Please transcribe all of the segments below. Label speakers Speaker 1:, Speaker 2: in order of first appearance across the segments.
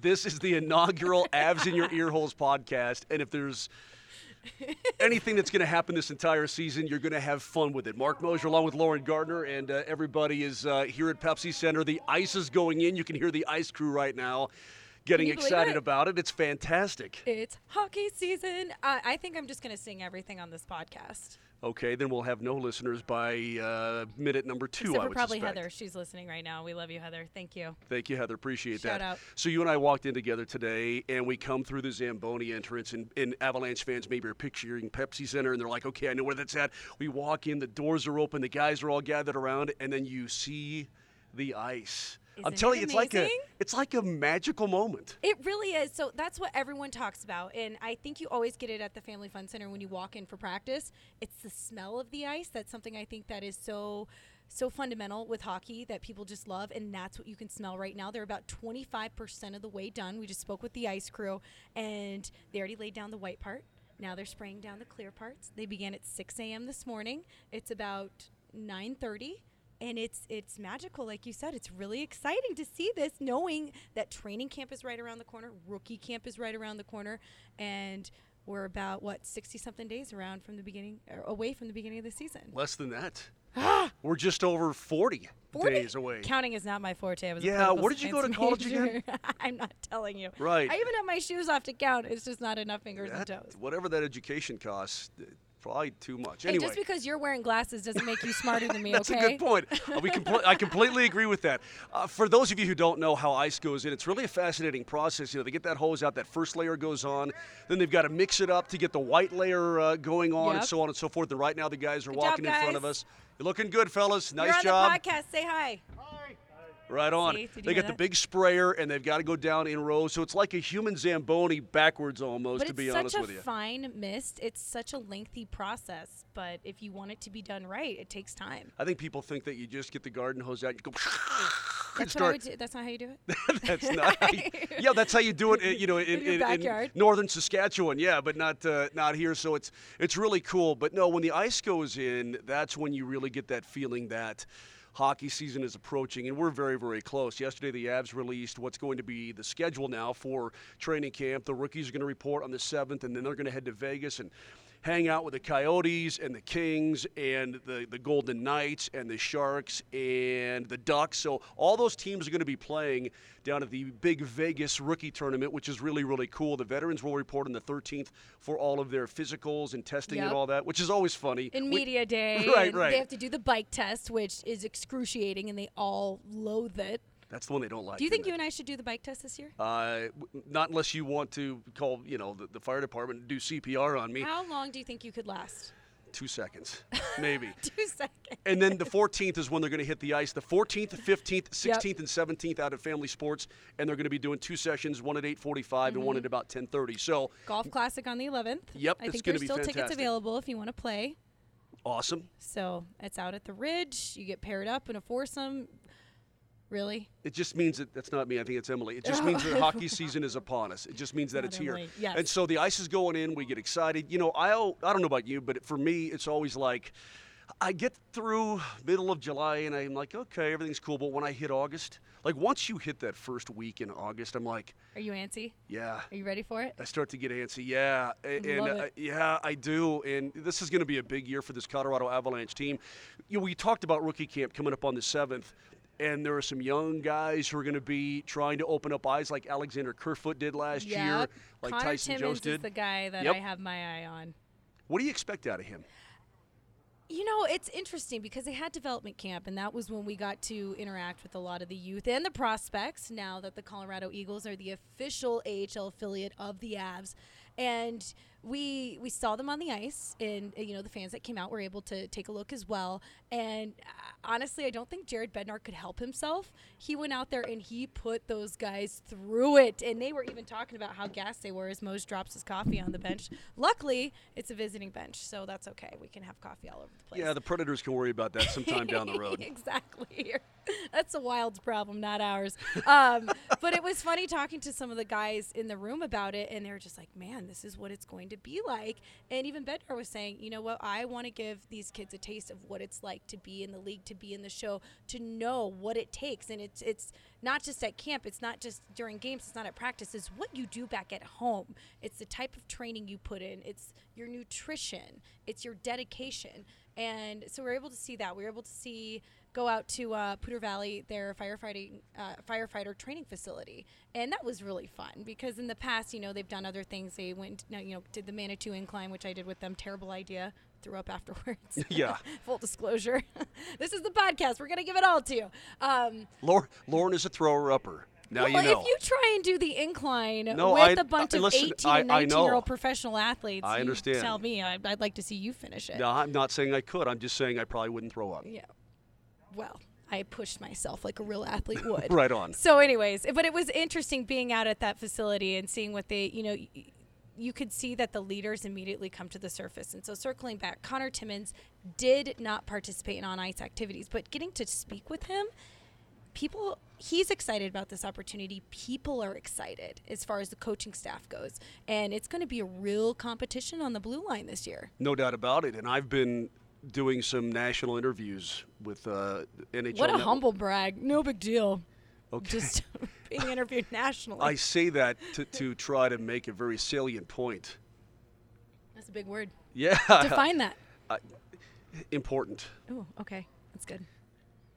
Speaker 1: This is the inaugural Avs in Your Earholes podcast. And if there's anything that's going to happen this entire season, you're going to have fun with it. Marc Moser along with Lauren Gardner, and uh, everybody is uh, here at Pepsi Center. The ice is going in. You can hear the ice crew right now getting excited
Speaker 2: it?
Speaker 1: about it. It's fantastic.
Speaker 2: It's hockey season. Uh, I think I'm just going to sing everything on this podcast.
Speaker 1: Okay, then we'll have no listeners by uh, minute number two.
Speaker 2: Except
Speaker 1: I would
Speaker 2: probably
Speaker 1: suspect.
Speaker 2: Heather. She's listening right now. We love you, Heather. Thank you.
Speaker 1: Thank you, Heather. Appreciate that.
Speaker 2: Shout
Speaker 1: that.
Speaker 2: out.
Speaker 1: So you and I walked in together today, and we come through the Zamboni entrance, and, and Avalanche fans maybe are picturing Pepsi Center, and they're like, "Okay, I know where that's at." We walk in, the doors are open, the guys are all gathered around, and then you see the ice. I'm telling
Speaker 2: it
Speaker 1: you, it's like a it's like a magical moment.
Speaker 2: It really is. So that's what everyone talks about. And I think you always get it at the Family Fun Center when you walk in for practice. It's the smell of the ice. That's something I think that is so so fundamental with hockey that people just love and that's what you can smell right now. They're about 25% of the way done. We just spoke with the ice crew and they already laid down the white part. Now they're spraying down the clear parts. They began at 6 a.m. this morning. It's about 9:30 and it's it's magical like you said it's really exciting to see this knowing that training camp is right around the corner rookie camp is right around the corner and we're about what 60 something days around from the beginning or away from the beginning of the season
Speaker 1: Less than that. We're just over 40,
Speaker 2: 40
Speaker 1: days away.
Speaker 2: counting is not my forte I was
Speaker 1: Yeah, where did you go to college again?
Speaker 2: major. i'm not telling you
Speaker 1: Right.
Speaker 2: i even have my shoes off to count it's just not enough fingers
Speaker 1: That-
Speaker 2: and toes
Speaker 1: whatever that education costs, probably too much.
Speaker 2: Hey,
Speaker 1: Anyway.
Speaker 2: just because you're wearing glasses doesn't make you smarter than me,
Speaker 1: That's
Speaker 2: okay?
Speaker 1: a good point. Uh, we compl- I completely agree with that. Uh, for those of you who don't know how ice goes in, it's really a fascinating process. You know, they get that hose out, that first layer goes on, then they've got to mix it up to get the white layer uh, going on, and so on and so forth. And right now, the guys are
Speaker 2: Good
Speaker 1: walking
Speaker 2: job,
Speaker 1: in front of us. You're looking good, fellas. Nice
Speaker 2: You're on
Speaker 1: job.
Speaker 2: the podcast. Say hi.
Speaker 1: Right on.
Speaker 2: See,
Speaker 1: they got the big sprayer, and they've got to go down in rows. So it's like a human zamboni backwards almost,
Speaker 2: But
Speaker 1: to be honest with you.
Speaker 2: it's such a fine mist. It's such a lengthy process. But if you want it to be done right, it takes time.
Speaker 1: I think people think that you just get the garden hose out and you go.
Speaker 2: That's what I would do. That's not how you do it.
Speaker 1: that's not. How you, yeah, that's how you do it. You know, in,
Speaker 2: In
Speaker 1: in- in
Speaker 2: backyard.
Speaker 1: northern Saskatchewan. Yeah, but not uh, not here. So it's it's really cool. But no, when the ice goes in, that's when you really get that feeling that hockey season is approaching, and we're very very close. Yesterday, the Avs released what's going to be the schedule now for training camp. The rookies are going to report on the seventh, and then they're going to head to Vegas and hang out with the Coyotes and the Kings and the, the Golden Knights and the Sharks and the Ducks. So all those teams are going to be playing down at the big Vegas rookie tournament, which is really, really cool. The veterans will report on the 13th for all of their physicals and testing and all that, which is always funny.
Speaker 2: In
Speaker 1: We-
Speaker 2: media day,
Speaker 1: Right, right.
Speaker 2: they have to do the bike test, which is excruciating, and they all loathe it.
Speaker 1: That's the one they don't like.
Speaker 2: Do you think you and I should do the bike test this year?
Speaker 1: Uh, w- not unless you want to call, you know, the, the fire department and do CPR on me.
Speaker 2: How long do you think you could last?
Speaker 1: Two seconds, maybe.
Speaker 2: Two seconds.
Speaker 1: And then the 14th is when they're going to hit the ice. The 14th, 15th, 16th,
Speaker 2: Yep.
Speaker 1: and 17th out at Family Sports, and they're going to be doing two sessions, one at 8:45 and one at about 10:30. So
Speaker 2: Golf Classic on the 11th.
Speaker 1: Yep,
Speaker 2: I
Speaker 1: it's
Speaker 2: think
Speaker 1: gonna
Speaker 2: there's
Speaker 1: be
Speaker 2: still tickets
Speaker 1: fantastic.
Speaker 2: available if you want to play.
Speaker 1: awesome.
Speaker 2: So it's out at the Ridge. You get paired up in a foursome. Really?
Speaker 1: It just means that that's not me. I think it's Emily. It just means that hockey season is upon us. It just means that
Speaker 2: Not
Speaker 1: it's here.
Speaker 2: Emily, yes.
Speaker 1: And so the ice is going in. We get excited. You know, I I don't know about you, but for me, it's always like. I get through middle of July and I'm like, okay, everything's cool. But when I hit August, like once you hit that first week in August, I'm like,
Speaker 2: Are you antsy?
Speaker 1: yeah,
Speaker 2: Are you ready for it?
Speaker 1: I start to get antsy. Yeah, and
Speaker 2: Love
Speaker 1: uh,
Speaker 2: it.
Speaker 1: yeah, I do. And this is going to be a big year for this Colorado Avalanche team. You know, we talked about rookie camp coming up on the seventh, and there are some young guys who are going to be trying to open up eyes, like Alexander Kerfoot did last year, like
Speaker 2: Connor
Speaker 1: Tyson
Speaker 2: Timmins
Speaker 1: Jones did.
Speaker 2: is the guy that
Speaker 1: Yep.
Speaker 2: I have my eye on.
Speaker 1: What do you expect out of him?
Speaker 2: You know, it's interesting because they had development camp, and that was when we got to interact with a lot of the youth and the prospects. Now that the Colorado Eagles are the official AHL affiliate of the Avs, and we we saw them on the ice, and uh, you know the fans that came out were able to take a look as well. And uh, honestly, I don't think Jared Bednar could help himself. He went out there and he put those guys through it, and they were even talking about how gassed they were as Mose drops his coffee on the bench. Luckily, it's a visiting bench, so that's okay. We can have coffee all over the place.
Speaker 1: Yeah, the Predators can worry about that sometime down the road.
Speaker 2: exactly. That's a Wild's problem, not ours. Um, but it was funny talking to some of the guys in the room about it, and they were just like, "Man, this is what it's going to be like. And even Bednar was saying, you know what, I want to give these kids a taste of what it's like to be in the league, to be in the show, to know what it takes. And it's it's not just at camp, it's not just during games, it's not at practice, it's what you do back at home. It's the type of training you put in, it's your nutrition, it's your dedication. And so we're able to see that. We're able to see go out to uh, Poudre Valley, their firefighting uh, firefighter training facility, and that was really fun because in the past, you know, they've done other things. They went, you know, did the Manitou incline, which I did with them. Terrible idea. Threw up afterwards.
Speaker 1: Yeah.
Speaker 2: Full disclosure. this is the podcast. We're gonna give it all to you. Um,
Speaker 1: Lauren, Lauren is a thrower upper. Now
Speaker 2: well,
Speaker 1: you know.
Speaker 2: if you try and do the incline
Speaker 1: No,
Speaker 2: with
Speaker 1: I-
Speaker 2: a bunch
Speaker 1: I-
Speaker 2: of
Speaker 1: listen,
Speaker 2: 18
Speaker 1: I-
Speaker 2: and
Speaker 1: I
Speaker 2: 19 year old professional athletes,
Speaker 1: I understand.
Speaker 2: Tell me, I'd, I'd like to see you finish it.
Speaker 1: no, I'm not saying I could. I'm just saying I probably wouldn't throw up.
Speaker 2: Yeah. Well, I pushed myself like a real athlete would.
Speaker 1: Right on.
Speaker 2: So, anyways, but it was interesting being out at that facility and seeing what they, you know, you could see that the leaders immediately come to the surface. And so, circling back, Connor Timmins did not participate in on ice activities, but getting to speak with him, people, he's excited about this opportunity. People are excited as far as the coaching staff goes. And it's going to be a real competition on the blue line this year.
Speaker 1: No doubt about it. And I've been doing some national interviews with uh, NHL.
Speaker 2: What a
Speaker 1: Network.
Speaker 2: humble brag. No big deal.
Speaker 1: Okay.
Speaker 2: Just being interviewed nationally.
Speaker 1: I say that to, to try to make a very salient point.
Speaker 2: That's a big word.
Speaker 1: Yeah.
Speaker 2: Define that.
Speaker 1: Important.
Speaker 2: Oh, okay. That's good.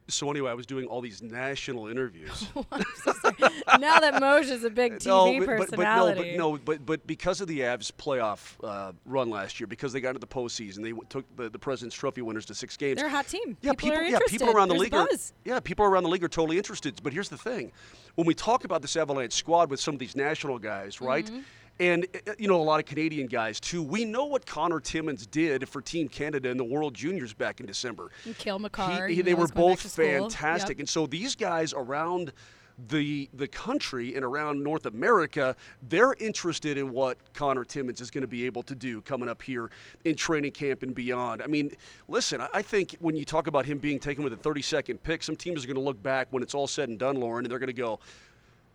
Speaker 1: So anyway, I was doing all these national interviews.
Speaker 2: I'm so. now that Moshe's a big TV personality.
Speaker 1: But, no, but no, but but because of the Avs playoff uh, run last year, because they got into the postseason, they took the, the President's Trophy winners to six games.
Speaker 2: They're a hot team.
Speaker 1: Yeah,
Speaker 2: people, are
Speaker 1: yeah, people around the
Speaker 2: There's
Speaker 1: league are yeah, people around the league are totally interested. But here's the thing: when we talk about this Avalanche squad with some of these national guys, right?
Speaker 2: Mm-hmm.
Speaker 1: And uh, you know a lot of Canadian guys too. We know what Connor Timmins did for Team Canada in the World Juniors back in December.
Speaker 2: And
Speaker 1: Cale
Speaker 2: Makar.
Speaker 1: he-
Speaker 2: you
Speaker 1: they were
Speaker 2: is
Speaker 1: both fantastic,
Speaker 2: Yep.
Speaker 1: and so these guys around the the country and around North America, they're interested in what Connor Timmins is going to be able to do coming up here in training camp and beyond. I mean, listen, I- I think when you talk about him being taken with a 32nd pick, some teams are going to look back when it's all said and done, Lauren, and they're going to go.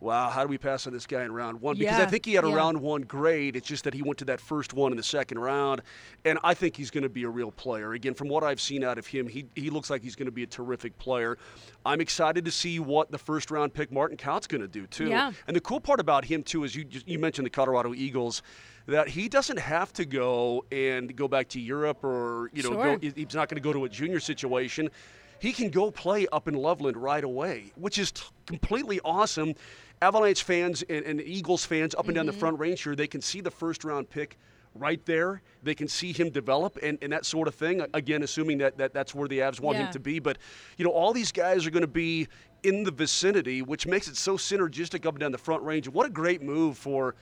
Speaker 1: Wow, how do we pass on this guy in round one? Because I think he had a
Speaker 2: yeah.
Speaker 1: round one grade. It's just that he went to that first one in the second round, and I think he's going to be a real player. Again, from what I've seen out of him, he he looks like he's going to be a terrific player. I'm excited to see what the first round pick Martin Kaut's going to do too.
Speaker 2: Yeah.
Speaker 1: And the cool part about him too is you you mentioned the Colorado Eagles. That he doesn't have to go and go back to Europe or you know
Speaker 2: Sure.
Speaker 1: go, he's not going to go to a junior situation. He can go play up in Loveland right away, which is t- completely awesome. Avalanche fans and, and Eagles fans up and down the mm-hmm. front range here, they can see the first round pick right there. They can see him develop and, and that sort of thing. Again, assuming that, that that's where the Avs want
Speaker 2: Yeah.
Speaker 1: him to be. But, you know, all these guys are going to be in the vicinity, which makes it so synergistic up and down the front range. What a great move for.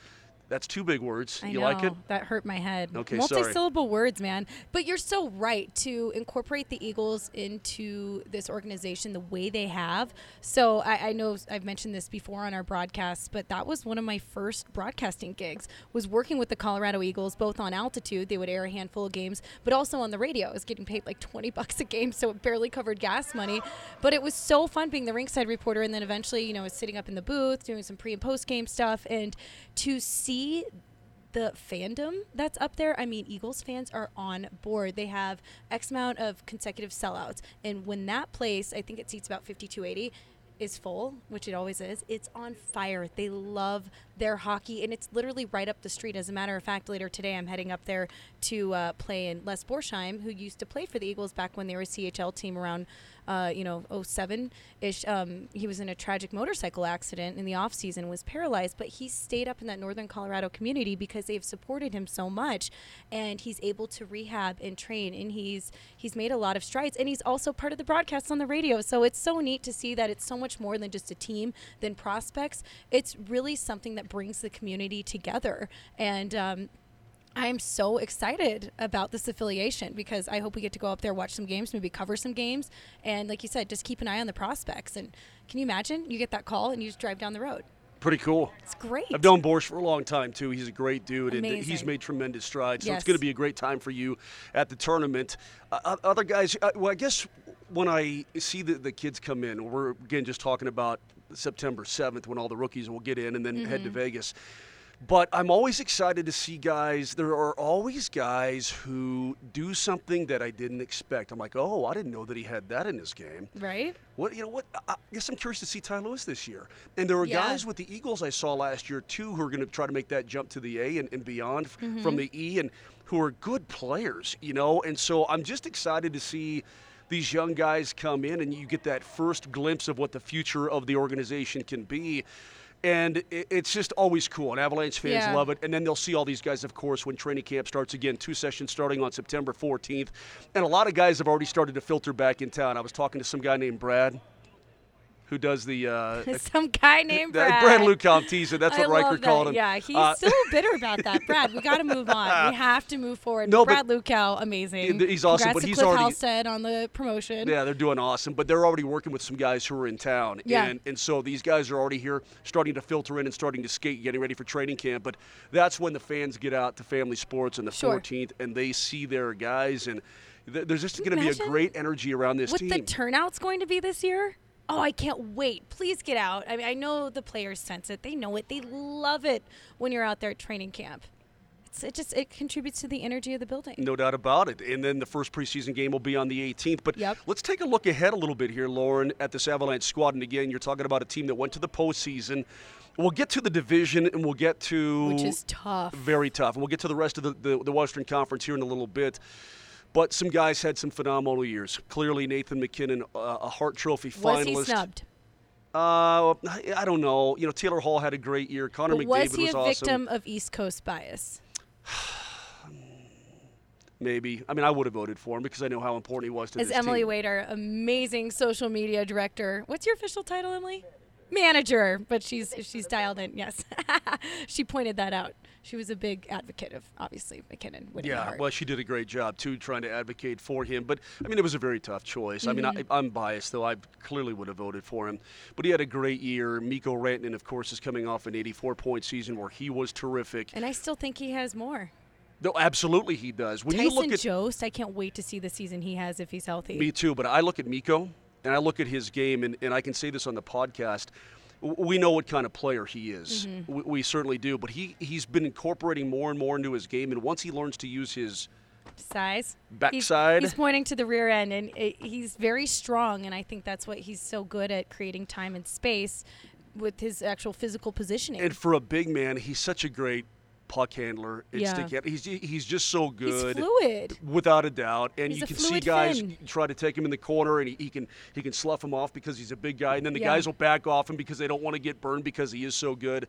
Speaker 1: That's two big words.
Speaker 2: I
Speaker 1: you
Speaker 2: know.
Speaker 1: like it?
Speaker 2: That hurt my head.
Speaker 1: Okay, sorry.
Speaker 2: Multi-syllable words, man. But you're so right to incorporate the Eagles into this organization the way they have. So I, I know I've mentioned this before on our broadcasts, but that was one of my first broadcasting gigs. Was working with the Colorado Eagles, both on altitude. They would air a handful of games, but also on the radio. I was getting paid like 20 bucks a game, so it barely covered gas money. But it was so fun being the ringside reporter, and then eventually, you know, was sitting up in the booth doing some pre and post game stuff, and to see the fandom that's up there. I mean, Eagles fans are on board. They have X amount of consecutive sellouts. And when that place, I think it seats about 5280, is full, which it always is, it's on fire. They love their hockey, and it's literally right up the street. As a matter of fact, later today, I'm heading up there to uh, play in Les Borsheim, who used to play for the Eagles back when they were a CHL team around, uh, you know, 07 ish. Um, he was in a tragic motorcycle accident in the off season, was paralyzed, but he stayed up in that northern Colorado community because they've supported him so much, and he's able to rehab and train, and he's he's made a lot of strides, and he's also part of the broadcasts on the radio. So it's so neat to see that it's so much more than just a team than prospects. It's really something that brings the community together, and um, I'm so excited about this affiliation because I hope we get to go up there, watch some games, maybe cover some games, and like you said, just keep an eye on the prospects. And can you imagine you get that call and you just drive down the road?
Speaker 1: Pretty cool.
Speaker 2: It's great.
Speaker 1: I've known Borsch for a long time too. He's a great dude, and he's made tremendous strides. So it's going to be a great time for you at the tournament. Uh, uh, other guys, uh, well, I guess when I see the, the kids come in, we're again just talking about September 7th when all the rookies will get in and then head to
Speaker 2: Mm-hmm.
Speaker 1: Vegas. But I'm always excited to see guys. There are always guys who do something that I didn't expect. I'm like, oh, I didn't know that he had that in his game.
Speaker 2: Right?
Speaker 1: What you know? What I guess I'm curious to see Ty Lewis this year. And there are
Speaker 2: Yeah.
Speaker 1: guys with the Eagles I saw last year too who are going to try to make that jump to the A and, and beyond
Speaker 2: Mm-hmm.
Speaker 1: from the E, and who are good players. You know, and so I'm just excited to see these young guys come in, and you get that first glimpse of what the future of the organization can be. And it's just always cool, and Avalanche fans
Speaker 2: Yeah.
Speaker 1: love it. And then they'll see all these guys, of course, when training camp starts again. Two sessions starting on September 14th, and a lot of guys have already started to filter back in town. I was talking to some guy named Brad, who does the uh,
Speaker 2: Some guy named Brad.
Speaker 1: Brad Luke Comtese. That's
Speaker 2: I
Speaker 1: what Riker
Speaker 2: that.
Speaker 1: called him.
Speaker 2: Yeah, he's
Speaker 1: Uh,
Speaker 2: still bitter about that. Brad, we got to move on. We have to move forward.
Speaker 1: No,
Speaker 2: Brad Lukow, amazing.
Speaker 1: He's awesome,
Speaker 2: Congrats
Speaker 1: but he's
Speaker 2: Cliff
Speaker 1: already-
Speaker 2: Halstead on the promotion.
Speaker 1: Yeah, they're doing awesome, but they're already working with some guys who are in town.
Speaker 2: Yeah.
Speaker 1: And, and so these guys are already here, starting to filter in and starting to skate, getting ready for training camp. But that's when the fans get out to family sports on the
Speaker 2: Sure.
Speaker 1: 14th and they see their guys. And there's just going to be a great energy around this
Speaker 2: what
Speaker 1: team.
Speaker 2: What the turnout's going to be this year. Oh, I can't wait. Please get out. I mean, I know the players sense it. They know it. They love it when you're out there at training camp. It's, it just it contributes to the energy of the building.
Speaker 1: No doubt about it. And then the first preseason game will be on the 18th. But
Speaker 2: Yep.
Speaker 1: let's take a look ahead a little bit here, Lauren, at this Avalanche squad. And again, you're talking about a team that went to the postseason. We'll get to the division and we'll get to
Speaker 2: Which is tough.
Speaker 1: very tough. And we'll get to the rest of the, the, the Western Conference here in a little bit. But some guys had some phenomenal years. Clearly, Nathan MacKinnon, uh, a Hart Trophy finalist.
Speaker 2: Was he snubbed?
Speaker 1: Uh, I don't know. You know, Taylor Hall had a great year. Connor
Speaker 2: But
Speaker 1: McDavid
Speaker 2: was he a
Speaker 1: awesome.
Speaker 2: victim of East Coast bias?
Speaker 1: Maybe. I mean, I would have voted for him because I know how important he was to
Speaker 2: As Emily
Speaker 1: team.
Speaker 2: Wader, amazing social media director. What's your official title, Emily? Manager, but she's she's dialed in. Yes, she pointed that out. She was a big advocate of obviously MacKinnon winning
Speaker 1: Yeah, well, she did a great job too, trying to advocate for him. But I mean, it was a very tough choice. I mean,
Speaker 2: Mm-hmm.
Speaker 1: I, I'm biased though. I clearly would have voted for him. But he had a great year. Mikko Rantanen, of course, is coming off an 84-point season where he was terrific.
Speaker 2: and I still think he has more.
Speaker 1: No, absolutely, he does. When you
Speaker 2: Tyson
Speaker 1: look at
Speaker 2: Jost, I can't wait to see the season he has if he's healthy.
Speaker 1: me too, but I look at Mikko and I look at his game, and, and I can say this on the podcast. We know what kind of player he is.
Speaker 2: Mm-hmm.
Speaker 1: We, we certainly do. But he, he's been incorporating more and more into his game. And once he learns to use his
Speaker 2: Size. He's-
Speaker 1: Backside.
Speaker 2: He's, pointing to the rear end, and it, he's very strong. And I think that's what he's so good at creating time and space with his actual physical positioning.
Speaker 1: And for a big man, he's such a great puck handler. and
Speaker 2: Yeah.
Speaker 1: stick He's he's just so
Speaker 2: he's
Speaker 1: good.
Speaker 2: fluid.
Speaker 1: Without a doubt, and
Speaker 2: He's
Speaker 1: you can see guys
Speaker 2: fin.
Speaker 1: try to take him in the corner, and he, he can he can slough him off because he's a big guy, and then the
Speaker 2: Yeah.
Speaker 1: guys will back off him because they don't want to get burned because he is so good.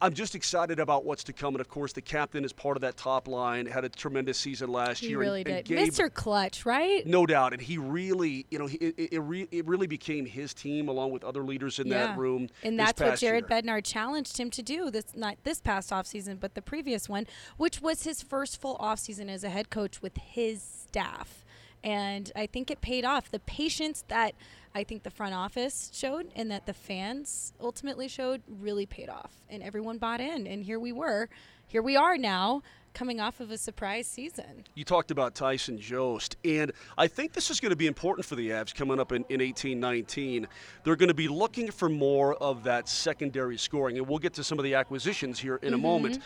Speaker 1: I'm just excited about what's to come, and of course, the captain is part of that top line. Had a tremendous season last
Speaker 2: He
Speaker 1: year.
Speaker 2: really
Speaker 1: and, and
Speaker 2: did.
Speaker 1: Gabe-
Speaker 2: Mr. Clutch, right?
Speaker 1: no doubt, and he really, you know, he, it, it, re- it really became his team along with other leaders in
Speaker 2: yeah.
Speaker 1: that room.
Speaker 2: And that's what Jared
Speaker 1: year.
Speaker 2: Bednar challenged him to do. This not this past offseason, but the previous one, which was his first full offseason as a head coach with his staff. And I think it paid off. The patience that I think the front office showed and that the fans ultimately showed really paid off. And everyone bought in. And here we were. Here we are now, coming off of a surprise season.
Speaker 1: You talked about Tyson Jost, and I think this is going to be important for the Avs coming up in, in 18 19. They're going to be looking for more of that secondary scoring, and we'll get to some of the acquisitions here in a mm-hmm. moment.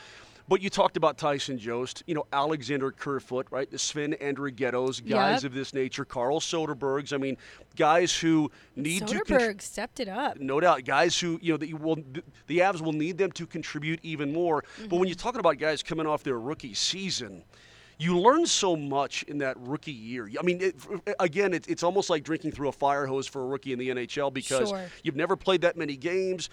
Speaker 1: But you talked about Tyson Jost, you know, Alexander Kerfoot, right? The Sven Andrighettos, guys
Speaker 2: Yep.
Speaker 1: of this nature, Carl Soderbergs. I mean, guys who need to. contr-
Speaker 2: Soderberg stepped it up.
Speaker 1: no doubt, guys who you know the, will, the Avs will need them to contribute even more. But when mm-hmm. you're talking about guys coming off their rookie season, you learn so much in that rookie year. I mean, it, again, it, it's almost like drinking through a fire hose for a rookie in the NHL because
Speaker 2: Sure.
Speaker 1: you've never played that many games.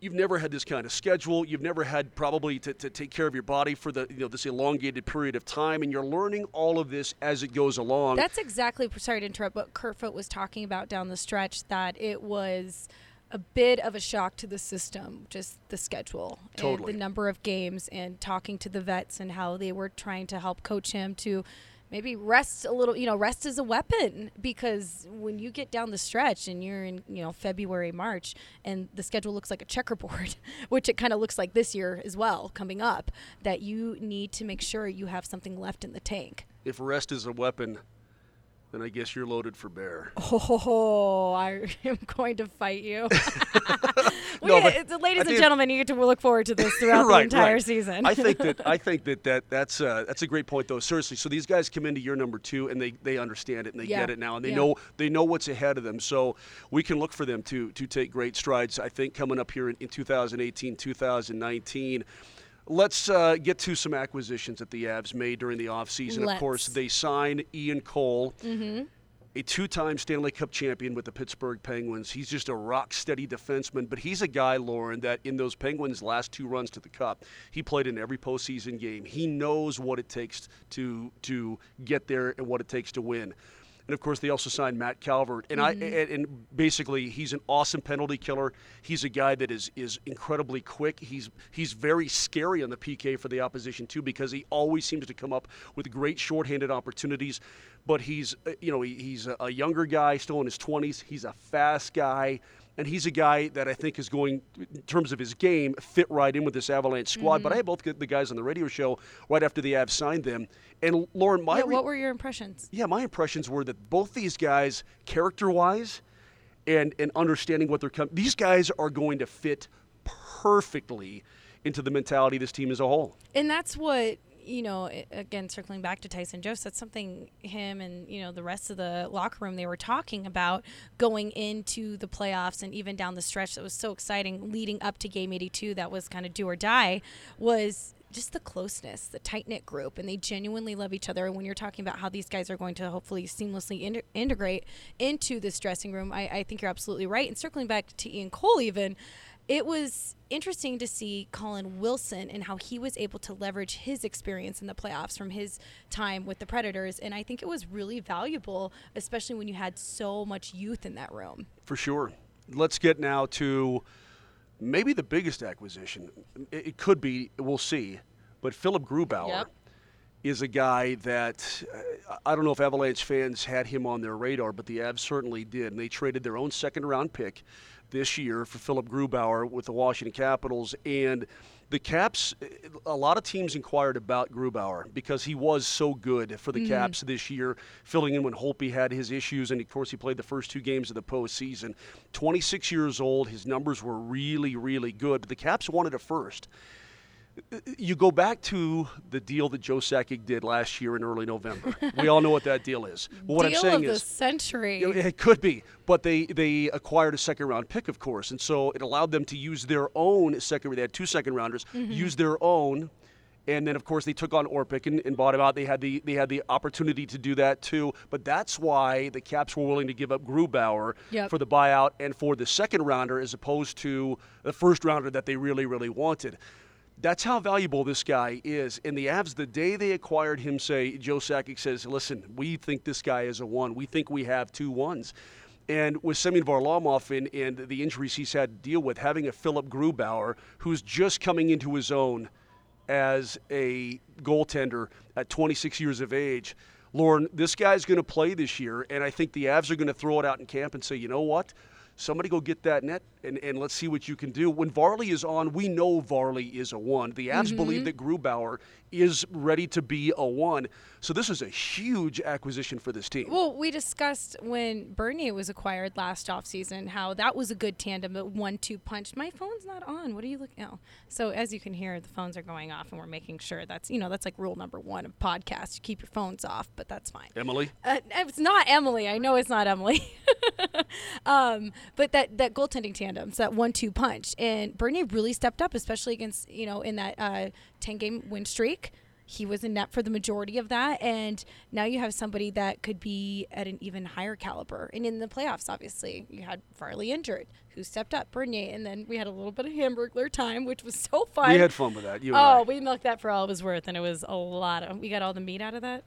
Speaker 1: You've never had this kind of schedule. You've never had probably to, to take care of your body for the you know this elongated period of time, and you're learning all of this as it goes along.
Speaker 2: That's exactly sorry to interrupt, but Kerfoot was talking about down the stretch that it was a bit of a shock to the system, just the schedule
Speaker 1: Totally.
Speaker 2: and the number of games, and talking to the vets and how they were trying to help coach him to maybe rest a little. You know, rest is a weapon because when you get down the stretch and you're in you know February, March, and the schedule looks like a checkerboard, which it kind of looks like this year as well coming up, that you need to make sure you have something left in the tank.
Speaker 1: if rest is a weapon, then I guess you're loaded for bear.
Speaker 2: Oh, I am going to fight you.
Speaker 1: No,
Speaker 2: it's- ladies and gentlemen, you get to look forward to this throughout the entire
Speaker 1: right.
Speaker 2: season.
Speaker 1: I think that I think that, that that's uh, that's a great point though. Seriously, so these guys come into year number two and they, they understand it and they
Speaker 2: Yeah,
Speaker 1: get it now and they
Speaker 2: yeah.
Speaker 1: know they know what's ahead of them. So we can look for them to to take great strides. I think coming up here in, in 2018, 2019. Let's uh, get to some acquisitions that the Avs made during the offseason. Of course, they signed Ian Cole
Speaker 2: Mm-hmm.
Speaker 1: a two-time Stanley Cup champion with the Pittsburgh Penguins. He's just a rock-steady defenseman, but he's a guy, Lauren, that in those Penguins' last two runs to the Cup, he played in every postseason game. He knows what it takes to to get there and what it takes to win. And of course, they also signed Matt Calvert, and I and, basically he's an awesome penalty killer. He's a guy that is is incredibly quick. He's he's very scary on the PK for the opposition too because he always seems to come up with great shorthanded opportunities. But he's uh, you know he, he's a, a younger guy, still in his 20s. He's a fast guy. And he's a guy that I think is going, in terms of his game, fit right in with this Avalanche squad. But mm-hmm. I had both the guys on the radio show right after the Avs signed them. And Lauren, my
Speaker 2: Yeah, what were your impressions?
Speaker 1: yeah, my impressions were that both these guys, character-wise, and and understanding what they're coming, these guys are going to fit perfectly into the mentality of this team as a whole.
Speaker 2: And that's what you know. Again, circling back to Tyson Jost, that's something him and you know the rest of the locker room they were talking about going into the playoffs and even down the stretch that was so exciting leading up to Game 82. That was kind of do or die. Was just the closeness, the tight knit group, and they genuinely love each other. And when you're talking about how these guys are going to hopefully seamlessly integrate into this dressing room, I, I think you're absolutely right. And circling back to Ian Cole, even it was interesting to see Colin Wilson and how he was able to leverage his experience in the playoffs from his time with the Predators. And I think it was really valuable, especially when you had so much youth in that room.
Speaker 1: For sure. Let's get now to maybe the biggest acquisition. It, it could be, we'll see. But Philipp Grubauer
Speaker 2: Yep.
Speaker 1: is a guy that uh, I don't know if Avalanche fans had him on their radar, but the Avs certainly did. And they traded their own second round pick this year for Philipp Grubauer with the Washington Capitals. And the Caps, a lot of teams inquired about Grubauer because he was so good for the mm-hmm. Caps this year, filling in when Holtby had his issues. And of course, he played the first two games of the postseason. 26 years old, his numbers were really, really good. But the Caps wanted a first you go back to the deal that Joe Sakic did last year in early November. we all know what that deal is. But what
Speaker 2: Deal
Speaker 1: I'm saying
Speaker 2: of the
Speaker 1: is,
Speaker 2: century.
Speaker 1: you know, it could be, but they they acquired a second round pick, of course, and so it allowed them to use their own second. They had two second rounders, mm-hmm. use their own. And then, of course, they took on Orpik and, and bought him out. They had the they had the opportunity to do that too. But that's why the Caps were willing to give up Grubauer
Speaker 2: Yep.
Speaker 1: for the buyout and for the second rounder, as opposed to the first rounder that they really really wanted. That's how valuable this guy is. And the Avs, the day they acquired him, say Joe Sakic says, "Listen, we think this guy is a one. We think we have two ones." And with Semyon Varlamov and, and the injuries he's had to deal with, having a Philipp Grubauer who's just coming into his own as a goaltender at 26 years of age, Lauren, this guy's going to play this year, and I think the Avs are going to throw it out in camp and say, you know what? Somebody go get that net and, and let's see what you can do. When Varley is on, we know Varley is a one. The Avs believe that Grubauer is ready to be a one. So this is a huge acquisition for this team.
Speaker 2: Well, we discussed when Bernier was acquired last offseason how that was a good tandem, the one-two punch. My phone's not on. What are you looking? Oh, so as you can hear, the phones are going off, and we're making sure that's you know that's like rule number one of podcasts: you keep your phones off. But that's fine.
Speaker 1: Emily?
Speaker 2: Uh, it's not Emily. I know it's not Emily. um, but that that goaltending tandem, so that one-two punch, and Bernier really stepped up, especially against you know in that uh, ten-game win streak. He was in net for the majority of that, and now you have somebody that could be at an even higher caliber. And in the playoffs, obviously, you had Varley injured, who stepped up, Bernier, and then we had a little bit of Hamburglar time, which was so fun.
Speaker 1: We had fun with that. You and
Speaker 2: Oh, we milked that for all it was worth, and it was a lot of. We got all the meat out of that.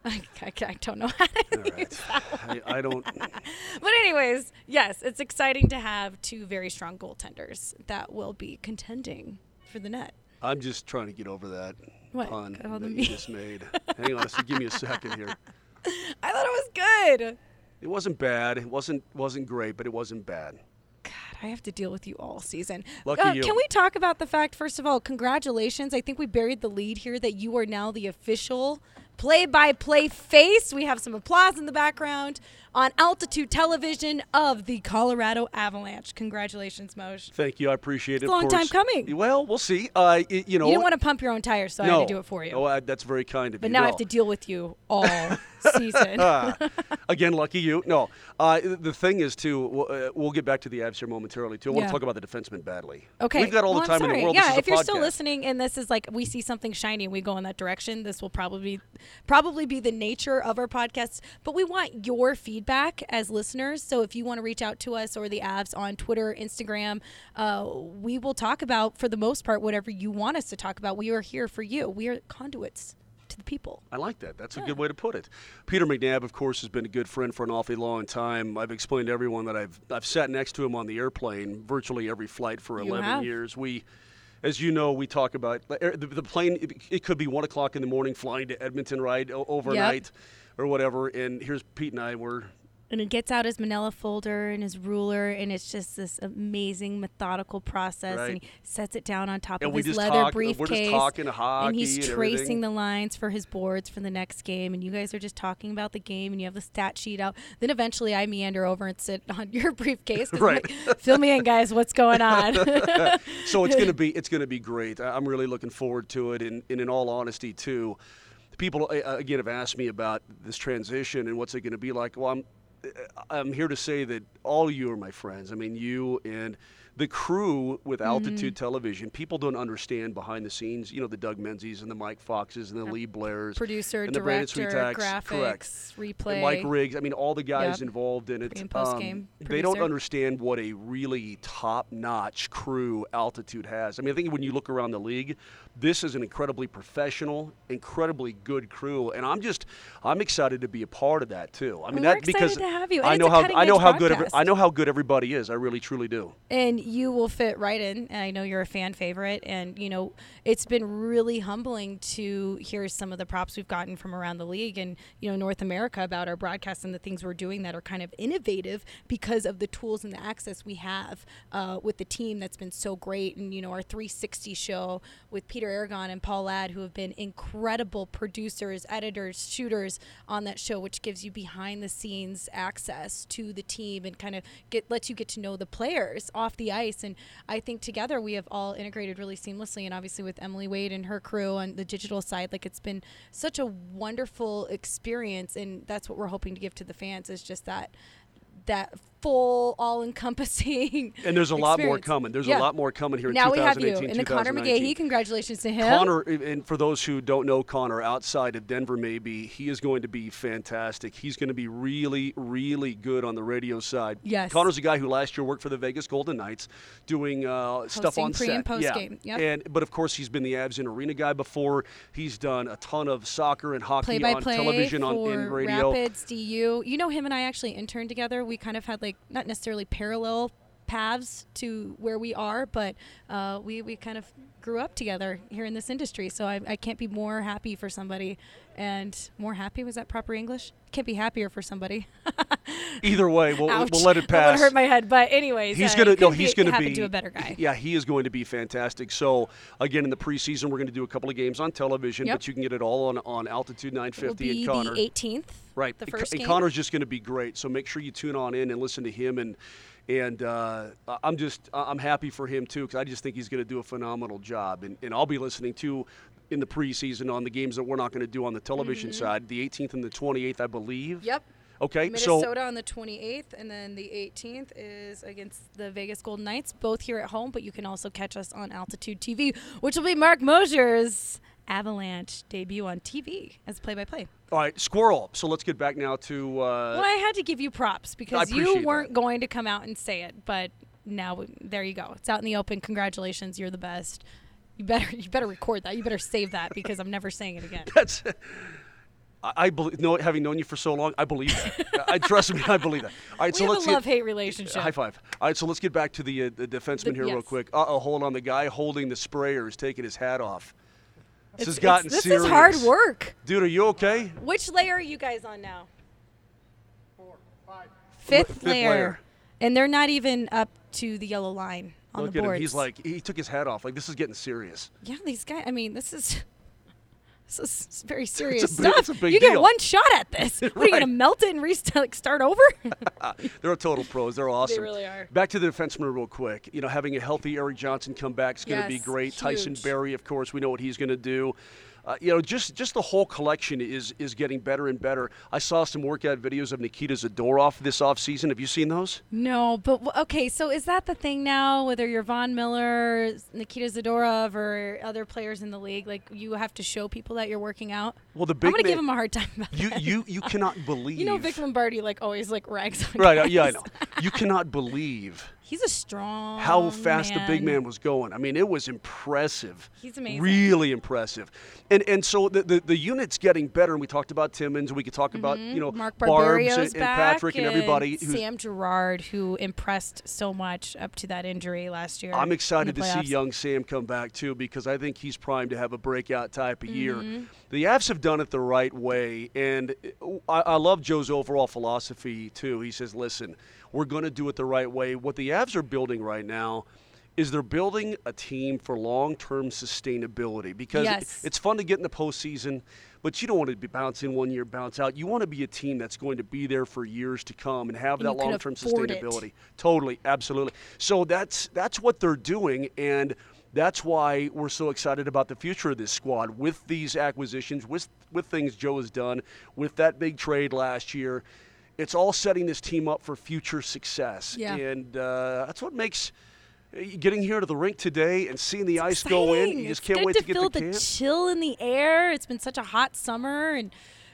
Speaker 2: I, I, I don't know how to
Speaker 1: All
Speaker 2: that.
Speaker 1: I, I don't.
Speaker 2: But anyways, yes, it's exciting to have two very strong goaltenders that will be contending for the net.
Speaker 1: I'm just trying to get over that
Speaker 2: What?
Speaker 1: pun
Speaker 2: Oh,
Speaker 1: that you
Speaker 2: me-
Speaker 1: just made. Hang on, so give me a second here.
Speaker 2: I thought it was good.
Speaker 1: It wasn't bad. It wasn't wasn't great, but it wasn't bad.
Speaker 2: God, I have to deal with you all season.
Speaker 1: Lucky
Speaker 2: Uh,
Speaker 1: you.
Speaker 2: Can we talk about the fact, first of all, congratulations. I think we buried the lead here that you are now the official play-by-play face. We have some applause in the background on altitude television of the Colorado Avalanche. Congratulations, Moj.
Speaker 1: Thank you. I appreciate it.
Speaker 2: It's a long time coming.
Speaker 1: Well, we'll see. Uh, you know,
Speaker 2: You didn't want to pump your own tires, so I had to do it for you.
Speaker 1: Oh, uh, that's very kind of
Speaker 2: but
Speaker 1: you.
Speaker 2: But now I have to deal with you all season.
Speaker 1: Again, lucky you. No, uh, the thing is too. We'll, uh, we'll get back to the Avs here momentarily too. I want
Speaker 2: Yeah.
Speaker 1: talk about the defenseman badly.
Speaker 2: Okay.
Speaker 1: we've got all
Speaker 2: well,
Speaker 1: the time in the world.
Speaker 2: Yeah, if you're still listening and this is like we see something shiny and we go in that direction, this will probably probably be the nature of our podcast. But we want your feedback as listeners. So if you want to reach out to us or the Avs on Twitter, Instagram, uh, we will talk about for the most part whatever you want us to talk about. We are here for you. We are conduits to the people.
Speaker 1: I like that. That's a good way to put it. Peter McNab, of course, has been a good friend for an awfully long time. I've explained to everyone that I've I've sat next to him on the airplane virtually every flight for
Speaker 2: You
Speaker 1: 11
Speaker 2: have.
Speaker 1: years. We, as you know, we talk about the, plane. It, could be one o'clock in the morning flying to Edmonton, right, overnight, or whatever. And here's Pete and I. We're
Speaker 2: And he gets out his manila folder and his ruler, and it's just this amazing methodical process.
Speaker 1: Right.
Speaker 2: And he sets it down on top
Speaker 1: and
Speaker 2: of his leather
Speaker 1: talk.
Speaker 2: briefcase.
Speaker 1: We're just talking hockey
Speaker 2: and he's
Speaker 1: and
Speaker 2: tracing
Speaker 1: everything.
Speaker 2: the lines for his boards for the next game. And you guys are just talking about the game, and you have the stat sheet out. Then eventually, I meander over and sit on your briefcase.
Speaker 1: Right.
Speaker 2: like, Fill me in, guys. What's going on?
Speaker 1: so it's gonna be it's gonna be great. I'm really looking forward to it. And, and in all honesty, too, people uh, again have asked me about this transition and what's it going to be like. Well, I'm I'm here to say that all you are my friends. I mean, you and the crew with Altitude
Speaker 2: Mm-hmm.
Speaker 1: Television. People don't understand behind the scenes. You know, the Doug Menzies and the Mike Foxes and the Lee Blairs.
Speaker 2: Producer,
Speaker 1: and the Brandon
Speaker 2: director,
Speaker 1: correct.
Speaker 2: graphics, replay.
Speaker 1: And Mike Riggs. I mean, all the guys
Speaker 2: Yep.
Speaker 1: involved in it.
Speaker 2: And
Speaker 1: they don't understand what a really top-notch crew Altitude has. I mean, I think when you look around the league, this is an incredibly professional, incredibly good crew, and I'm just, I'm excited to be a part of that too. I mean,
Speaker 2: Well,
Speaker 1: that because
Speaker 2: to have you,
Speaker 1: I know how I know how good every. I know how good everybody is. I really truly do.
Speaker 2: and you will fit right in. And I know you're a fan favorite, and you know it's been really humbling to hear some of the props we've gotten from around the league and you know North America about our broadcast and the things we're doing that are kind of innovative because of the tools and the access we have uh, with the team that's been so great. And you know our 360 show with Peter Aragon and Paul Ladd, who have been incredible producers, editors, shooters on that show, which gives you behind the scenes access to the team and kind of get lets you get to know the players off the ice. And I think together we have all integrated really seamlessly. And obviously with Emily Wade and her crew on the digital side, like it's been such a wonderful experience. And that's what we're hoping to give to the fans is just that that full, all-encompassing.
Speaker 1: And there's a lot more coming. There's
Speaker 2: Yeah.
Speaker 1: a lot more coming here.
Speaker 2: Now
Speaker 1: in
Speaker 2: we have you
Speaker 1: 2018,
Speaker 2: and the Connor
Speaker 1: 2019.
Speaker 2: McGahey. Congratulations to him.
Speaker 1: Connor, and for those who don't know Connor outside of Denver, maybe he is going to be fantastic. He's going to be really, really good on the radio side.
Speaker 2: Yes.
Speaker 1: Connor's a guy who last year worked for the Vegas Golden Knights, doing uh, stuff on
Speaker 2: pre
Speaker 1: set.
Speaker 2: and post
Speaker 1: yeah.
Speaker 2: game. Yep.
Speaker 1: And but of course he's been the Avs in arena guy before. He's done a ton of soccer and hockey
Speaker 2: play
Speaker 1: on
Speaker 2: play
Speaker 1: television, on radio.
Speaker 2: Rapids DU. You know him and I actually interned together. We kind of had like not necessarily parallel paths to where we are, but uh, we we kind of grew up together here in this industry. So I, I can't be more happy for somebody, and more happy was that proper English? Can't be happier for somebody.
Speaker 1: Either way, we'll,
Speaker 2: Ouch.
Speaker 1: we'll let it
Speaker 2: That
Speaker 1: pass.
Speaker 2: hurt my head. But anyways,
Speaker 1: He's
Speaker 2: uh,
Speaker 1: gonna no. He's
Speaker 2: be,
Speaker 1: gonna be
Speaker 2: to a better guy.
Speaker 1: Yeah, he is going to be fantastic. So again, in the preseason, we're going to do a couple of games on television,
Speaker 2: Yep.
Speaker 1: but you can get it all on on Altitude 950
Speaker 2: be
Speaker 1: and Connor.
Speaker 2: the 18th.
Speaker 1: right.
Speaker 2: The first
Speaker 1: Con-
Speaker 2: game.
Speaker 1: and Connor's just going to be great. So make sure you tune on in and listen to him and. And uh, I'm just I'm happy for him too because I just think he's going to do a phenomenal job. And, and I'll be listening to in the preseason on the games that we're not going to do on the television side, the 18th and the 28th, I believe.
Speaker 2: Mm-hmm. Yep.
Speaker 1: Okay, so
Speaker 2: Minnesota on the 28th, and then the 18th is against the Vegas Golden Knights, both here at home. But you can also catch us on Altitude TV, which will be Marc Moser's Avalanche debut on TV as play-by-play.
Speaker 1: all right, squirrel. So let's get back now to uh,
Speaker 2: well, I had to give you props because you weren't
Speaker 1: that.
Speaker 2: going to come out and say it, but now there you go. It's out in the open. Congratulations, you're the best. You better you better record that. You better save that because I'm never saying it again.
Speaker 1: That's. I, I believe. No, having known you for so long, I believe that. I trust me. I believe that. All right,
Speaker 2: we
Speaker 1: so
Speaker 2: have
Speaker 1: let's
Speaker 2: a
Speaker 1: get-
Speaker 2: love-hate relationship.
Speaker 1: High five. All right, so let's get back to the uh, the defenseman
Speaker 2: The-
Speaker 1: here real quick. Uh oh, hold on. The guy holding the sprayer is taking his hat off. This
Speaker 2: It's-
Speaker 1: has gotten
Speaker 2: this
Speaker 1: serious.
Speaker 2: is hard work.
Speaker 1: Dude, are you okay?
Speaker 2: Which layer are you guys on now? Fifth,
Speaker 1: Fifth
Speaker 2: layer.
Speaker 1: layer.
Speaker 2: And they're not even up to the yellow line on
Speaker 1: Look
Speaker 2: the
Speaker 1: at
Speaker 2: boards.
Speaker 1: him. He's like he took his hat off. Like this is getting serious.
Speaker 2: yeah, these guys. I mean, this is This is very serious
Speaker 1: big-
Speaker 2: stuff.
Speaker 1: it's big
Speaker 2: you get one shot at this. What are you gonna melt it and rest- like start over?
Speaker 1: Uh, they're a total pros. They're awesome.
Speaker 2: They really are.
Speaker 1: Back to the defenseman real quick. You know, having a healthy Erik Johnson come back is going to be
Speaker 2: Yes,
Speaker 1: great. Tyson
Speaker 2: huge.
Speaker 1: Barrie, of course, we know what he's going to do. Uh, you know, just just the whole collection is is getting better and better. I saw some workout videos of Nikita Zadorov this offseason. Have you seen those?
Speaker 2: No, but okay. So is that the thing now? Whether you're Von Miller, Nikita Zadorov, or other players in the league, like you have to show people that you're working out.
Speaker 1: Well, the big I'm
Speaker 2: gonna
Speaker 1: man,
Speaker 2: give him a hard time. About
Speaker 1: you
Speaker 2: that.
Speaker 1: you you cannot believe.
Speaker 2: You know, Vic Lombardi like always like rags on.
Speaker 1: Right, uh, yeah, I know. You cannot believe
Speaker 2: He's a strong.
Speaker 1: how fast the big man was going. I mean, it was impressive.
Speaker 2: He's amazing.
Speaker 1: Really impressive. And and so the, the, the unit's getting better. And we talked about Timmins. We could talk about you know
Speaker 2: Mm-hmm. Mark
Speaker 1: Barbs and, and Patrick and everybody.
Speaker 2: Sam Girard, who impressed so much up to that injury last year.
Speaker 1: I'm excited to see young Sam come back too because I think he's primed to have a breakout type of year. The Avs have done it the right way, and I, I love Joe's overall philosophy too. He says, "Listen, we're going to do it the right way." What the Avs are building right now is they're building a team for long-term sustainability because
Speaker 2: Yes.
Speaker 1: it's fun to get in the postseason. But you don't want to be bouncing one year, bounce out. You want to be a team that's going to be there for years to come and have
Speaker 2: And
Speaker 1: that long-term
Speaker 2: afford it.
Speaker 1: sustainability. Totally, absolutely. So that's that's what they're doing, and that's why we're so excited about the future of this squad with these acquisitions, with with things Joe has done, with that big trade last year. It's all setting this team up for future success,
Speaker 2: Yeah.
Speaker 1: and uh, that's what makes uh, getting here to the rink today and seeing the ice go in.
Speaker 2: exciting.
Speaker 1: You just
Speaker 2: It's
Speaker 1: can't wait
Speaker 2: to
Speaker 1: to get
Speaker 2: feel
Speaker 1: the
Speaker 2: the
Speaker 1: camp.
Speaker 2: chill in the air. It's been such a hot summer, and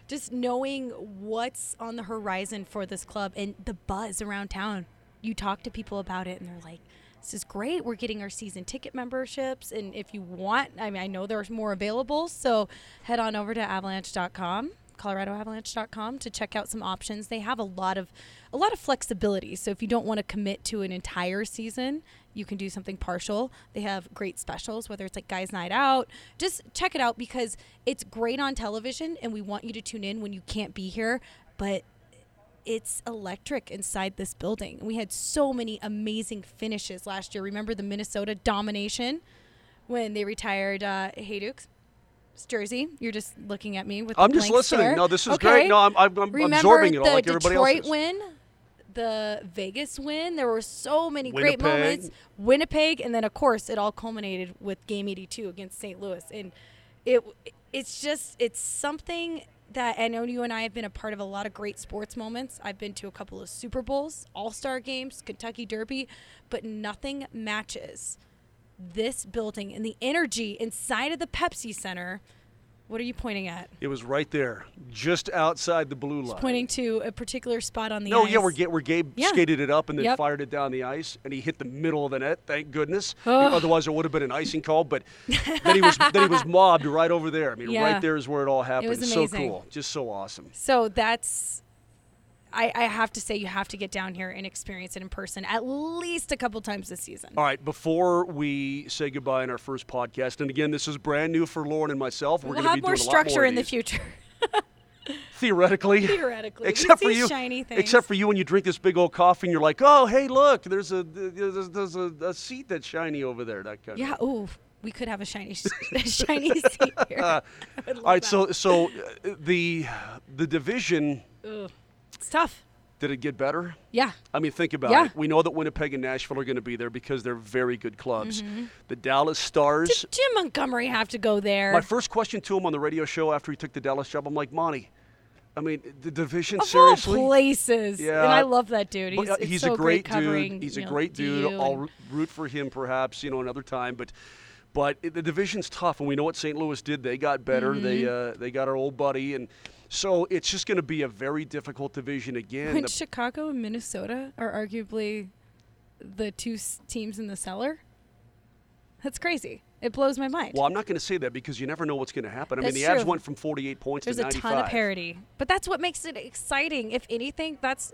Speaker 2: just knowing what's on the horizon for this club and the buzz around town. You talk to people about it, and they're like, "This is great. We're getting our season ticket memberships, and if you want, I mean, I know there's more available. So head on over to Avalanche.com." coloradoavalanche.com to check out some options they have a lot of a lot of flexibility so if you don't want to commit to an entire season you can do something partial they have great specials whether it's like guys night out just check it out because it's great on television and we want you to tune in when you can't be here but it's electric inside this building we had so many amazing finishes last year remember the minnesota domination when they retired uh, Hejduk's jersey. You're just looking at me with.
Speaker 1: I'm just listening.
Speaker 2: stare.
Speaker 1: No, this is
Speaker 2: Okay.
Speaker 1: great. No, I'm, I'm, I'm
Speaker 2: Remember
Speaker 1: absorbing it all like everybody
Speaker 2: Detroit
Speaker 1: else is.
Speaker 2: win, the Vegas win. There were so many great
Speaker 1: Winnipeg.
Speaker 2: moments. Winnipeg, and then of course it all culminated with Game 82 against St. Louis, and it it's just it's something that I know you and I have been a part of a lot of great sports moments. I've been to a couple of Super Bowls, All Star games, Kentucky Derby, but nothing matches this building and the energy inside of the Pepsi Center. What are you pointing at?
Speaker 1: It was right there, just outside the blue line.
Speaker 2: Pointing to a particular spot on the ice.
Speaker 1: No,
Speaker 2: ice.
Speaker 1: yeah, where, where Gabe
Speaker 2: Yeah.
Speaker 1: skated it up and then
Speaker 2: Yep.
Speaker 1: fired it down the ice, and he hit the middle of the net. Thank goodness.
Speaker 2: Ugh. Oh.
Speaker 1: Otherwise, it would have been an icing call. But then he was then he was mobbed right over there. I mean,
Speaker 2: Yeah.
Speaker 1: right there is where it all happened.
Speaker 2: It was
Speaker 1: It's so cool, just so awesome.
Speaker 2: So that's, I, I have to say, you have to get down here and experience it in person at least a couple times this season.
Speaker 1: All right, before we say goodbye in our first podcast, and again, this is brand new for Lauren and myself. We're
Speaker 2: we'll
Speaker 1: going to
Speaker 2: have
Speaker 1: be
Speaker 2: more
Speaker 1: doing
Speaker 2: structure
Speaker 1: more
Speaker 2: in the future.
Speaker 1: Theoretically.
Speaker 2: Theoretically,
Speaker 1: Except for you, except for you when you drink this big old coffee and you're like, oh, hey, look, there's a there's, there's a, a seat that's shiny over there. That kind
Speaker 2: yeah.
Speaker 1: of.
Speaker 2: Ooh, we could have a shiny, shiny seat here. I would love
Speaker 1: All right,
Speaker 2: that.
Speaker 1: so so uh, the the division
Speaker 2: Ugh. It's tough.
Speaker 1: did it get better?
Speaker 2: Yeah.
Speaker 1: I mean, think about
Speaker 2: Yeah.
Speaker 1: it. We know that Winnipeg and Nashville are going to be there because they're very good clubs. The Dallas Stars.
Speaker 2: Did Jim Montgomery have to go there?
Speaker 1: My first question to him on the radio show after he took the Dallas job, I'm like, Monty, I mean, the division
Speaker 2: of
Speaker 1: seriously.
Speaker 2: all places.
Speaker 1: Yeah.
Speaker 2: And I love that dude.
Speaker 1: But,
Speaker 2: He's,
Speaker 1: uh, he's
Speaker 2: so
Speaker 1: a great, dude. He's a
Speaker 2: know,
Speaker 1: great dude.
Speaker 2: DU
Speaker 1: I'll root for him, perhaps, you know, another time. But, but the division's tough, and we know what St. Louis did. They got better. They
Speaker 2: Mm-hmm.
Speaker 1: uh, they got our old buddy, and so it's just going to be a very difficult division again.
Speaker 2: when
Speaker 1: The-
Speaker 2: Chicago and Minnesota are arguably the two s- teams in the cellar. That's crazy. It blows my mind.
Speaker 1: well, I'm not going to say that because you never know what's going to happen. I mean, the Avs went from 48 points
Speaker 2: There's
Speaker 1: to
Speaker 2: a ton of parity, but that's what makes it exciting. If anything, that's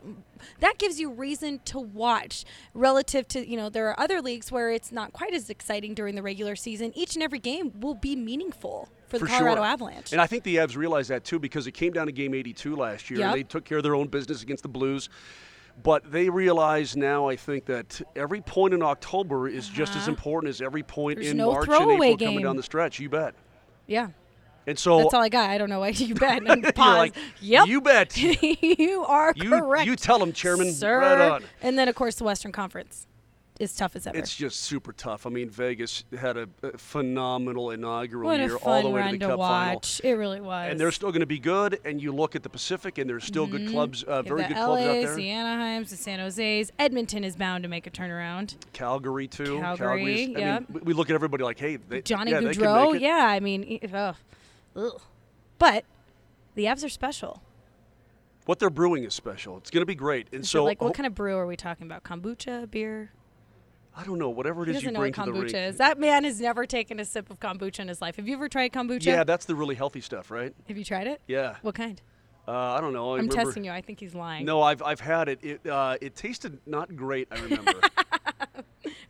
Speaker 2: that gives you reason to watch. Relative to you know, there are other leagues where it's not quite as exciting during the regular season. Each and every game will be meaningful for the
Speaker 1: For
Speaker 2: Colorado
Speaker 1: sure.
Speaker 2: Avalanche.
Speaker 1: And I think the Avs realized that too because it came down to game 82 last year.
Speaker 2: Yep.
Speaker 1: And they took care of their own business against the Blues. But they realize now, I think, that every point in October is just as
Speaker 2: Uh-huh.
Speaker 1: important as every point
Speaker 2: There's
Speaker 1: in
Speaker 2: no
Speaker 1: March and April coming down the stretch. You bet.
Speaker 2: yeah,
Speaker 1: And so
Speaker 2: That's all I got. I don't know why you bet. And pause.
Speaker 1: like,
Speaker 2: yep.
Speaker 1: you bet.
Speaker 2: you are
Speaker 1: You
Speaker 2: correct.
Speaker 1: you tell them, Chairman.
Speaker 2: sir.
Speaker 1: Right on.
Speaker 2: And then of course the Western Conference is tough as ever.
Speaker 1: It's just super tough. I mean, Vegas had a, a phenomenal inaugural
Speaker 2: what
Speaker 1: year all the way
Speaker 2: run
Speaker 1: to the
Speaker 2: to
Speaker 1: Cup final.
Speaker 2: watch. It really was.
Speaker 1: And they're still going to be good. And you look at the Pacific, and there's still good clubs, uh, very good clubs out
Speaker 2: LAs,
Speaker 1: there.
Speaker 2: the Anaheims, the San Jose's. Edmonton is bound to make a turnaround.
Speaker 1: Calgary too.
Speaker 2: Calgary,
Speaker 1: Calgary's- I mean, we- look at everybody like, hey, they,
Speaker 2: Johnny
Speaker 1: yeah, they can make it.
Speaker 2: Yeah, I mean, ugh. Ugh. but the Avs are special.
Speaker 1: What they're brewing is special. It's going to be great. And
Speaker 2: So,
Speaker 1: so,
Speaker 2: like, what kind of brew are we talking about? Kombucha, beer?
Speaker 1: I don't know, whatever it is you
Speaker 2: know
Speaker 1: bring
Speaker 2: what
Speaker 1: to the
Speaker 2: kombucha is. That man has never taken a sip of kombucha in his life. Have you ever tried kombucha?
Speaker 1: Yeah, that's the really healthy stuff, right?
Speaker 2: Have you tried it?
Speaker 1: Yeah.
Speaker 2: What kind?
Speaker 1: Uh, I don't know. I
Speaker 2: I'm
Speaker 1: remember-
Speaker 2: testing you. I think he's lying.
Speaker 1: No, I've, I've had it. It uh, it tasted not great. I remember.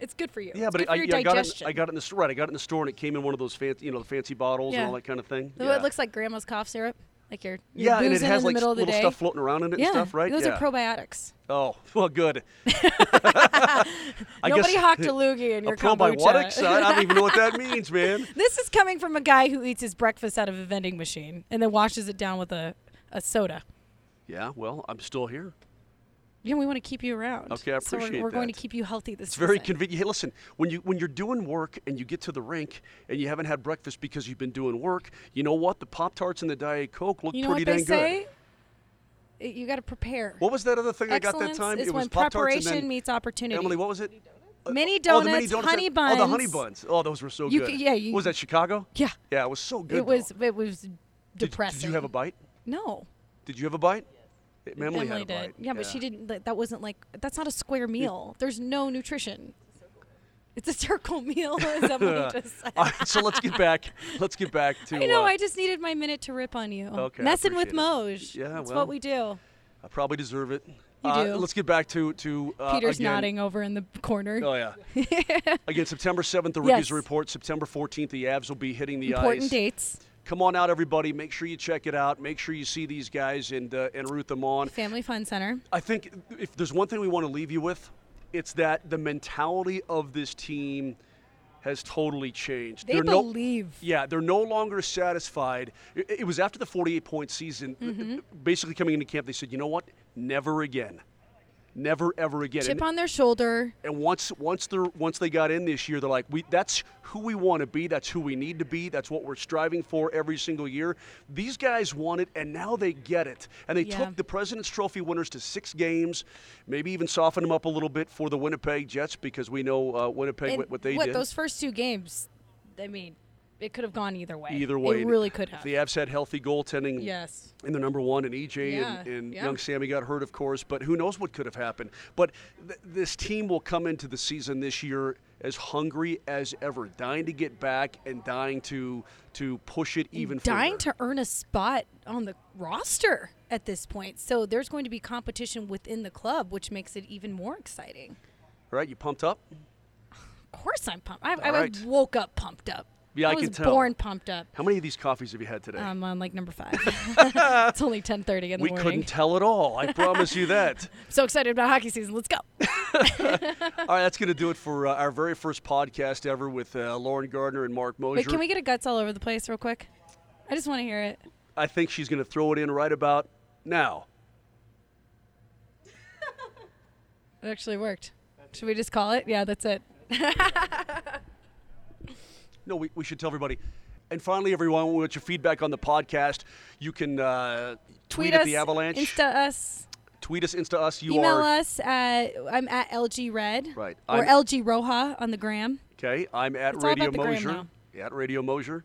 Speaker 2: It's good for you.
Speaker 1: yeah,
Speaker 2: It's
Speaker 1: but I,
Speaker 2: for your
Speaker 1: yeah, I got it.
Speaker 2: digestion.
Speaker 1: I got it in the store. Right, I got it in the store, and it came in one of those fancy, you know, the fancy bottles
Speaker 2: Yeah.
Speaker 1: and all that kind of thing.
Speaker 2: So
Speaker 1: yeah.
Speaker 2: it looks like grandma's cough syrup. Like you're, you're
Speaker 1: yeah, and it has like
Speaker 2: middle of the
Speaker 1: little
Speaker 2: day.
Speaker 1: stuff floating around in it
Speaker 2: yeah,
Speaker 1: and stuff, right?
Speaker 2: Those
Speaker 1: yeah.
Speaker 2: are probiotics.
Speaker 1: oh, well, good. I
Speaker 2: Nobody hocked a loogie in your
Speaker 1: a probiotics.
Speaker 2: kombucha.
Speaker 1: I don't even know what that means, man.
Speaker 2: This is coming from a guy who eats his breakfast out of a vending machine and then washes it down with a, a soda.
Speaker 1: Yeah, well, I'm still here.
Speaker 2: Yeah, we want to keep you around.
Speaker 1: Okay, I
Speaker 2: so we're, we're going to keep you healthy this
Speaker 1: It's very convenient. Hey, listen, when you when you're doing work and you get to the rink and you haven't had breakfast because you've been doing work, you know what? The Pop Tarts and the Diet Coke look
Speaker 2: You know
Speaker 1: pretty dang
Speaker 2: say?
Speaker 1: good.
Speaker 2: You got to prepare.
Speaker 1: What was that other thing I got that time?
Speaker 2: is
Speaker 1: it was
Speaker 2: when
Speaker 1: Pop Tarts and
Speaker 2: preparation
Speaker 1: then
Speaker 2: meets opportunity.
Speaker 1: Emily, what was it? Uh,
Speaker 2: Mini
Speaker 1: oh, the mini
Speaker 2: donuts,
Speaker 1: donuts,
Speaker 2: honey
Speaker 1: buns. Oh, the honey
Speaker 2: buns.
Speaker 1: Oh, those were so
Speaker 2: You
Speaker 1: good.
Speaker 2: c- yeah, you-
Speaker 1: was that Chicago?
Speaker 2: Yeah.
Speaker 1: Yeah, it was so good.
Speaker 2: it was it was depressing.
Speaker 1: Did, you have a bite?
Speaker 2: No.
Speaker 1: Did you have a bite? Emily,
Speaker 2: Emily
Speaker 1: had
Speaker 2: did.
Speaker 1: bite.
Speaker 2: Yeah, but she didn't. like, That wasn't like that's not a square meal. There's no nutrition. It's a circle meal, as Emily just said.
Speaker 1: All right, so let's get back. Let's get back to.
Speaker 2: I know.
Speaker 1: uh,
Speaker 2: I just needed my minute to rip on you.
Speaker 1: Okay,
Speaker 2: Messing with Moj.
Speaker 1: Yeah,
Speaker 2: that's
Speaker 1: well,
Speaker 2: what we do.
Speaker 1: I probably deserve it.
Speaker 2: You
Speaker 1: Uh,
Speaker 2: do.
Speaker 1: Let's get back to to. Uh,
Speaker 2: Peter's
Speaker 1: again.
Speaker 2: nodding over in the corner.
Speaker 1: Oh yeah. Again, September seventh, the rookies
Speaker 2: Yes.
Speaker 1: report. September fourteenth, the Avs will be hitting the
Speaker 2: Important
Speaker 1: ice.
Speaker 2: Important dates.
Speaker 1: Come on out, everybody. Make sure you check it out. Make sure you see these guys and uh, and root them on.
Speaker 2: Family Fun Center.
Speaker 1: I think if there's one thing we want to leave you with, it's that the mentality of this team has totally changed.
Speaker 2: They
Speaker 1: They're no-
Speaker 2: believe.
Speaker 1: yeah, they're no longer satisfied. It, it was after the 48 point season,
Speaker 2: Mm-hmm.
Speaker 1: basically coming into camp, they said, you know what? Never again. Never ever again.
Speaker 2: Chip
Speaker 1: And-
Speaker 2: on their shoulder.
Speaker 1: and once once they once they got in this year, they're like, we that's who we want to be. That's who we need to be. That's what we're striving for every single year. These guys want it, and now they get it. And they
Speaker 2: Yeah.
Speaker 1: took the President's Trophy winners to six games, maybe even softened them up a little bit for the Winnipeg Jets because we know uh, Winnipeg
Speaker 2: And
Speaker 1: what, what they did.
Speaker 2: what
Speaker 1: did.
Speaker 2: those first two games? I mean, it could have gone either way.
Speaker 1: Either way,
Speaker 2: it really could have.
Speaker 1: The Avs had healthy goaltending.
Speaker 2: yes.
Speaker 1: in the number one, and EJ
Speaker 2: Yeah,
Speaker 1: and, and
Speaker 2: yeah.
Speaker 1: young Sammy got hurt, of course. But who knows what could have happened? But th- this team will come into the season this year as hungry as ever, dying to get back and dying to to push it even further.
Speaker 2: dying
Speaker 1: further.
Speaker 2: to earn a spot on the roster at this point. So there's going to be competition within the club, which makes it even more exciting.
Speaker 1: All right, you pumped up?
Speaker 2: Of course, I'm pumped. I, I
Speaker 1: right.
Speaker 2: woke up pumped up.
Speaker 1: Yeah, I
Speaker 2: was
Speaker 1: can tell.
Speaker 2: born pumped up.
Speaker 1: How many of these coffees have you had today?
Speaker 2: I'm on like number five. it's only 10:30 in the
Speaker 1: we
Speaker 2: morning.
Speaker 1: We couldn't tell at all. I promise you that.
Speaker 2: So excited about hockey season. Let's go.
Speaker 1: All right, that's going to do it for uh, our very first podcast ever with uh, Lauren Gardner and Marc Moser.
Speaker 2: Wait, can we get a guts all over the place real quick? I just want to hear it.
Speaker 1: I think she's going to throw it in right about now.
Speaker 2: It actually worked. Should we just call it? Yeah, that's it.
Speaker 1: No, we, we should tell everybody. And finally, everyone, we want your feedback on the podcast, you can uh, tweet,
Speaker 2: Tweet
Speaker 1: at the Avalanche.
Speaker 2: Insta us,
Speaker 1: tweet us, Insta us. You
Speaker 2: email
Speaker 1: are
Speaker 2: us at I'm at LG Red
Speaker 1: Right.
Speaker 2: or
Speaker 1: I'm-
Speaker 2: LG Roja on the gram.
Speaker 1: okay. I'm at
Speaker 2: It's
Speaker 1: Radio
Speaker 2: about the gram Moser.
Speaker 1: At Radio Moser.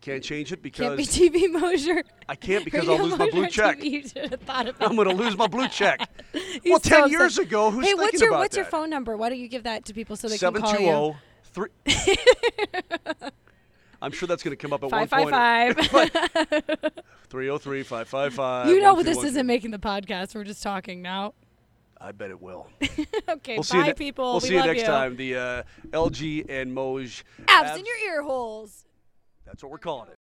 Speaker 1: Can't change it because
Speaker 2: Can't be TV Moser.
Speaker 1: I can't because
Speaker 2: Radio
Speaker 1: I'll lose my blue check.
Speaker 2: TV. You should have thought about
Speaker 1: I'm going to lose my blue check. Well, ten
Speaker 2: upset.
Speaker 1: years ago, who's
Speaker 2: Hey,
Speaker 1: thinking
Speaker 2: what's your
Speaker 1: about
Speaker 2: what's your
Speaker 1: that?
Speaker 2: phone number? Why don't you give that to people so they
Speaker 1: Seven
Speaker 2: can call you?
Speaker 1: zero three. I'm sure that's going to come up at
Speaker 2: Five
Speaker 1: one
Speaker 2: five
Speaker 1: point.
Speaker 2: five.
Speaker 1: 303 555.
Speaker 2: You know this isn't making the podcast. We're just talking now.
Speaker 1: I bet it will.
Speaker 2: okay,
Speaker 1: We'll
Speaker 2: bye,
Speaker 1: ne-
Speaker 2: people.
Speaker 1: We'll
Speaker 2: we
Speaker 1: see you next
Speaker 2: you.
Speaker 1: time. The uh, LG and Moj
Speaker 2: Avs in your ear holes.
Speaker 1: That's what we're calling it.